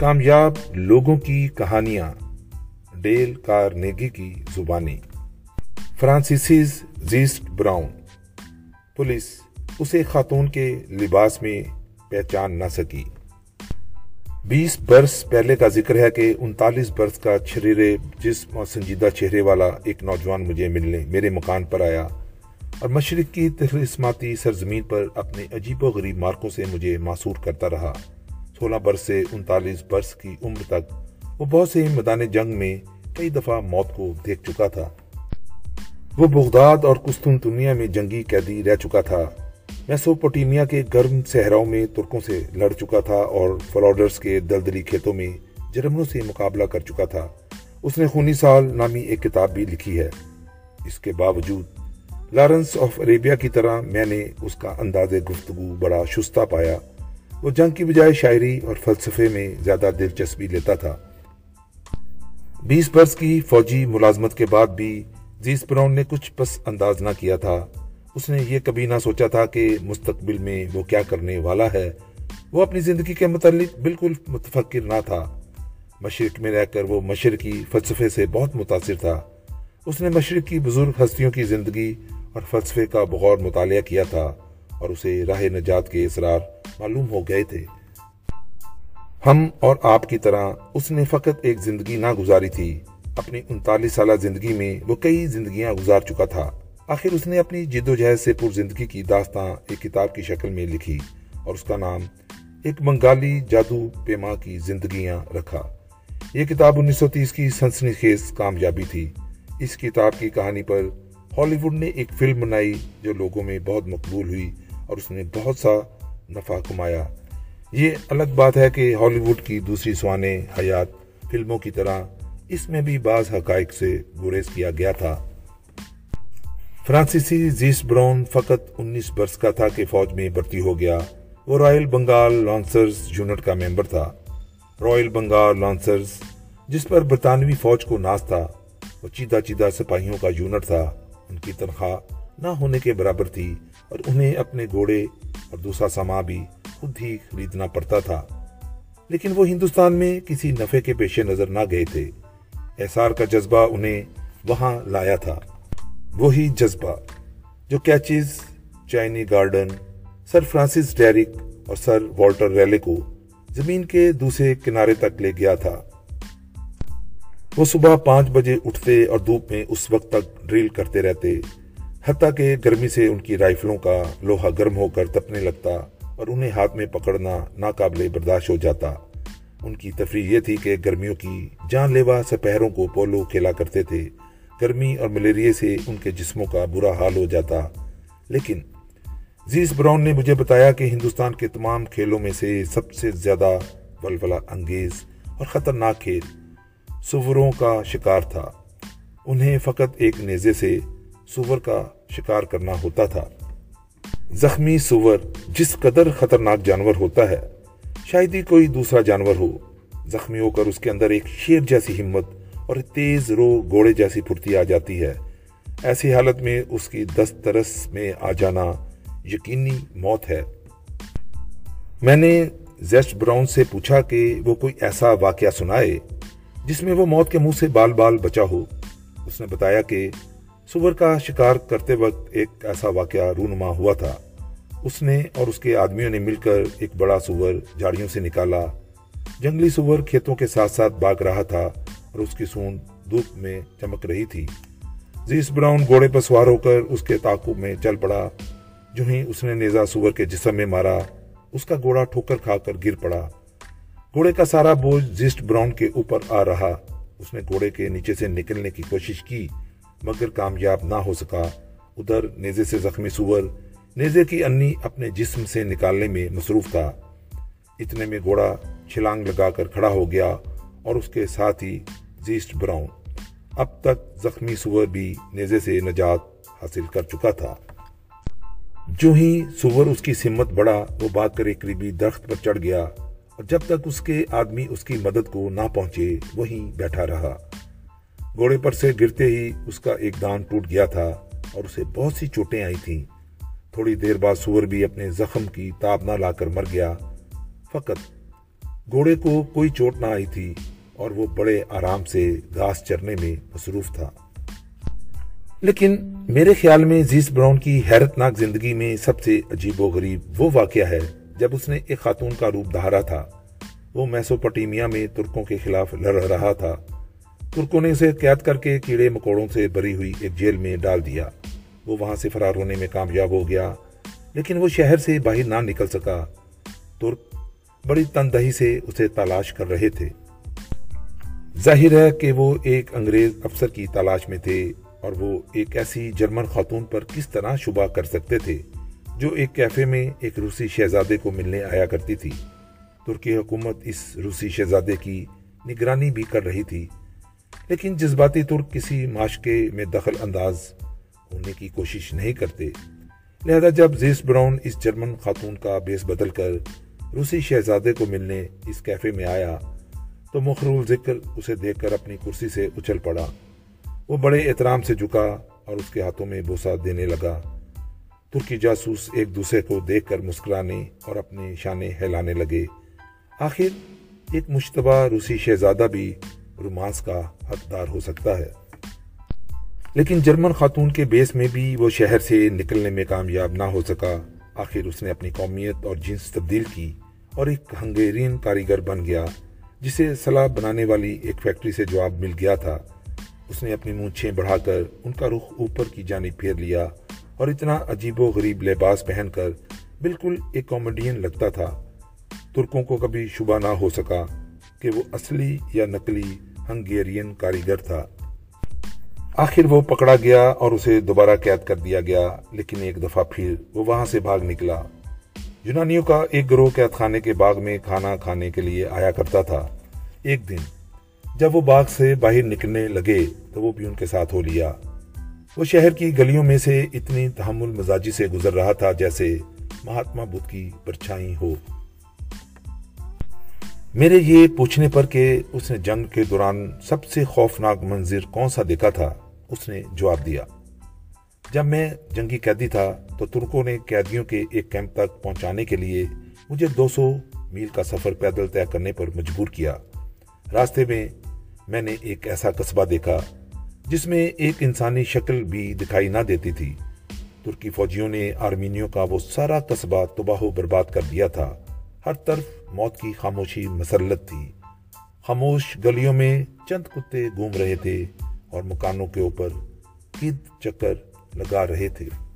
کامیاب لوگوں کی کہانیاں، ڈیل کارنیگی کی زبانی۔ فرانسیسیز زیسٹ براؤن۔ پولیس اسے خاتون کے لباس میں پہچان نہ سکی۔ بیس برس پہلے کا ذکر ہے کہ انتالیس برس کا چھریرے جسم اور سنجیدہ چہرے والا ایک نوجوان مجھے ملنے، میرے مکان پر آیا اور مشرق کی تخلصماتی سرزمین پر اپنے عجیب و غریب مارکوں سے مجھے معصور کرتا رہا۔ سولہ برس سے انتالیس برس کی عمر تک وہ بہت سے میدان جنگ میں کئی دفعہ موت کو دیکھ چکا تھا۔ وہ بغداد اور قسطنطنیہ میں جنگی قیدی رہ چکا تھا۔ میسوپوٹیمیا کے گرم صحراؤں میں ترکوں سے لڑ چکا تھا اور فلوڈرز کے دلدلی کھیتوں میں جرمنوں سے مقابلہ کر چکا تھا۔ اس نے خونی سال نامی ایک کتاب بھی لکھی ہے۔ اس کے باوجود لارنس آف عریبیا کی طرح میں نے اس کا انداز گفتگو بڑا شستہ پایا۔ وہ جنگ کی بجائے شاعری اور فلسفے میں زیادہ دلچسپی لیتا تھا۔ بیس برس کی فوجی ملازمت کے بعد بھی زیس براؤن نے کچھ پس انداز نہ کیا تھا۔ اس نے یہ کبھی نہ سوچا تھا کہ مستقبل میں وہ کیا کرنے والا ہے۔ وہ اپنی زندگی کے متعلق بالکل متفکر نہ تھا۔ مشرق میں رہ کر وہ مشرقی فلسفے سے بہت متاثر تھا۔ اس نے مشرق کی بزرگ ہستیوں کی زندگی اور فلسفے کا بغور مطالعہ کیا تھا اور اسے راہ نجات کے اسرار معلوم ہو گئے تھے۔ ہم اور آپ کی طرح اس نے فقط ایک زندگی نہ گزاری تھی۔ اپنی انتالیس سالہ زندگی میں وہ کئی زندگیاں گزار چکا تھا۔ آخر اس نے اپنی جد و جہد سے پر زندگی کی داستان ایک کتاب کی شکل میں لکھی اور اس کا نام ایک بنگالی جادو پیما کی زندگیاں رکھا۔ یہ کتاب انیس سو تیس کی سنسنی خیز کامیابی تھی۔ اس کتاب کی کہانی پر ہالی ووڈ نے ایک فلم بنائی جو لوگوں میں بہت مقبول ہوئی اور اس نے بہت سا نفع کمایا۔ یہ الگ بات ہے کہ ہالی ووڈ کی دوسری سوانے حیات فلموں کی طرح اس میں بھی بعض حقائق سے گریز کیا گیا تھا۔ فرانسیسی زیس براؤن فقط انیس برس کا تھا کہ فوج میں بھرتی ہو گیا۔ وہ رائل بنگال لانسرز یونٹ کا ممبر تھا۔ رائل بنگال لانسرز، جس پر برطانوی فوج کو ناز تھا، وہ چیدہ چیدہ سپاہیوں کا یونٹ تھا۔ ان کی تنخواہ نہ ہونے کے برابر تھی اور انہیں اپنے گھوڑے اور دوسرا سامان بھی خود ہی خریدنا پڑتا تھا۔ لیکن وہ ہندوستان میں کسی نفع کے پیش نظر نہ گئے تھے۔ احسار کا جذبہ انہیں وہاں لایا تھا۔ وہی جذبہ جو کیچز چائنی گارڈن، سر فرانسس ڈیرک اور سر والٹر ریلے کو زمین کے دوسرے کنارے تک لے گیا تھا۔ وہ صبح پانچ بجے اٹھتے اور دھوپ میں اس وقت تک ڈرل کرتے رہتے۔ حتیٰ کہ گرمی سے ان کی رائفلوں کا لوہا گرم ہو کر تپنے لگتا اور انہیں ہاتھ میں پکڑنا ناقابل برداشت ہو جاتا۔ ان کی تفریح یہ تھی کہ گرمیوں کی جان لیوا سپہروں کو پولو کھیلا کرتے تھے۔ گرمی اور ملیریا سے ان کے جسموں کا برا حال ہو جاتا۔ لیکن زیس براؤن نے مجھے بتایا کہ ہندوستان کے تمام کھیلوں میں سے سب سے زیادہ ولولہ انگیز اور خطرناک کھیل سوروں کا شکار تھا۔ انہیں فقط ایک نیزے سے سور کا شکار کرنا ہوتا تھا۔ زخمی سور جس قدر خطرناک جانور ہوتا ہے، شاید ہی کوئی دوسرا جانور ہو۔ زخمی ہو کر اس کے اندر ایک شیر جیسی ہمت اور تیز رو گھوڑے جیسی پھرتی آ جاتی ہے۔ ایسی حالت میں اس کی دست ترس میں آ جانا یقینی موت ہے۔ میں نے زیسٹ براؤن سے پوچھا کہ وہ کوئی ایسا واقعہ سنائے جس میں وہ موت کے منہ سے بال بال بچا ہو۔ اس نے بتایا کہ سور کا شکار کرتے وقت ایک ایسا واقعہ رونما ہوا تھا۔ اس نے اور اس کے آدمیوں نے مل کر ایک بڑا سور جھاڑیوں سے نکالا۔ جنگلی سور کھیتوں کے ساتھ ساتھ باغ رہا تھا اور اس کی سون دھوپ میں چمک رہی تھی۔ زیس براؤن گھوڑے پر سوار ہو کر اس کے تعقب میں چل پڑا۔ جو ہی اس نے نیزا سور کے جسم میں مارا، اس کا گھوڑا ٹھوکر کھا کر گر پڑا۔ گھوڑے کا سارا بوجھ زیسٹ براؤن کے اوپر آ رہا۔ اس نے گھوڑے کے نیچے سے نکلنے کی کوشش کی۔ مگر کامیاب نہ ہو سکا۔ ادھر نیزے سے زخمی سور، نیزے کی انی اپنے جسم سے نکالنے میں مصروف تھا۔ اتنے میں گھوڑا چھلانگ لگا کر کھڑا ہو گیا اور اس کے ساتھ ہی زیسٹ براؤن۔ اب تک زخمی سور بھی نیزے سے نجات حاصل کر چکا تھا۔ جو ہی سور اس کی سمت بڑھا، وہ بھاگ کر ایک قریبی درخت پر چڑھ گیا اور جب تک اس کے آدمی اس کی مدد کو نہ پہنچے، وہیں بیٹھا رہا۔ گھوڑے پر سے گرتے ہی اس کا ایک دان ٹوٹ گیا تھا اور اسے بہت سی چوٹیں آئی تھیں۔ تھوڑی دیر بعد سور بھی اپنے زخم کی تاب نہ لا کر مر گیا۔ فقط گھوڑے کو کوئی چوٹ نہ آئی تھی اور وہ بڑے آرام سے گھاس چرنے میں مصروف تھا۔ لیکن میرے خیال میں زیس براؤن کی حیرت ناک زندگی میں سب سے عجیب و غریب وہ واقعہ ہے جب اس نے ایک خاتون کا روپ دہارا تھا۔ وہ میسوپٹیمیا میں ترکوں کے خلاف لڑ رہا تھا۔ ترکوں نے اسے قید کر کے کیڑے مکوڑوں سے بری ہوئی ایک جیل میں ڈال دیا۔ وہ وہاں سے فرار ہونے میں کامیاب ہو گیا، لیکن وہ شہر سے باہر نہ نکل سکا۔ ترک بڑی تندہی سے اسے تلاش کر رہے تھے۔ ظاہر ہے کہ وہ ایک انگریز افسر کی تلاش میں تھے اور وہ ایک ایسی جرمن خاتون پر کس طرح شبہ کر سکتے تھے، جو ایک کیفے میں ایک روسی شہزادے کو ملنے آیا کرتی تھی۔ ترکی حکومت اس روسی شہزادے کی نگرانی بھی کر رہی تھی۔ لیکن جذباتی ترک کسی معاشقے میں دخل انداز ہونے کی کوشش نہیں کرتے۔ لہذا جب زیس براؤن اس جرمن خاتون کا بیس بدل کر روسی شہزادے کو ملنے اس کیفے میں آیا تو مخرول ذکر اسے دیکھ کر اپنی کرسی سے اچھل پڑا۔ وہ بڑے احترام سے جھکا اور اس کے ہاتھوں میں بوسا دینے لگا۔ ترکی جاسوس ایک دوسرے کو دیکھ کر مسکرانے اور اپنے شانے ہلانے لگے۔ آخر ایک مشتبہ روسی شہزادہ بھی رومانس کا حقدار ہو سکتا ہے۔ لیکن جرمن خاتون کے بیس میں بھی وہ شہر سے نکلنے میں کامیاب نہ ہو سکا۔ آخر اس نے اپنی قومیت اور جنس تبدیل کی اور ایک ہنگیرین کاریگر بن گیا، جسے صلاح بنانے والی ایک فیکٹری سے جواب مل گیا تھا۔ اس نے اپنی مونچھیں بڑھا کر ان کا رخ اوپر کی جانب پھیر لیا اور اتنا عجیب و غریب لباس پہن کر بالکل ایک کامیڈین لگتا تھا۔ ترکوں کو کبھی شبہ نہ ہو سکا کہ وہ اصلی یا نقلی ہنگیرین کاریگر تھا۔ آخر وہ پکڑا گیا اور اسے دوبارہ قید کر دیا گیا، لیکن ایک دفعہ پھر وہ وہاں سے بھاگ نکلا۔ یونانیوں کا ایک گروہ قید خانے کے باغ میں کھانا کھانے کے لیے آیا کرتا تھا۔ ایک دن جب وہ باغ سے باہر نکلنے لگے تو وہ بھی ان کے ساتھ ہو لیا۔ وہ شہر کی گلیوں میں سے اتنی تحمل مزاجی سے گزر رہا تھا جیسے مہاتما بدھ کی پرچھائی ہو۔ میرے یہ پوچھنے پر کہ اس نے جنگ کے دوران سب سے خوفناک منظر کون سا دیکھا تھا؟ اس نے جواب دیا۔ جب میں جنگی قیدی تھا تو ترکوں نے قیدیوں کے ایک کیمپ تک پہنچانے کے لیے مجھے دو سو میل کا سفر پیدل طے کرنے پر مجبور کیا۔ راستے میں میں نے ایک ایسا قصبہ دیکھا جس میں ایک انسانی شکل بھی دکھائی نہ دیتی تھی۔ ترکی فوجیوں نے آرمینیوں کا وہ سارا قصبہ تباہ و برباد کر دیا تھا۔ ہر طرف موت کی خاموشی مسلط تھی۔ خاموش گلیوں میں چند کتے گھوم رہے تھے اور مکانوں کے اوپر کد چکر لگا رہے تھے۔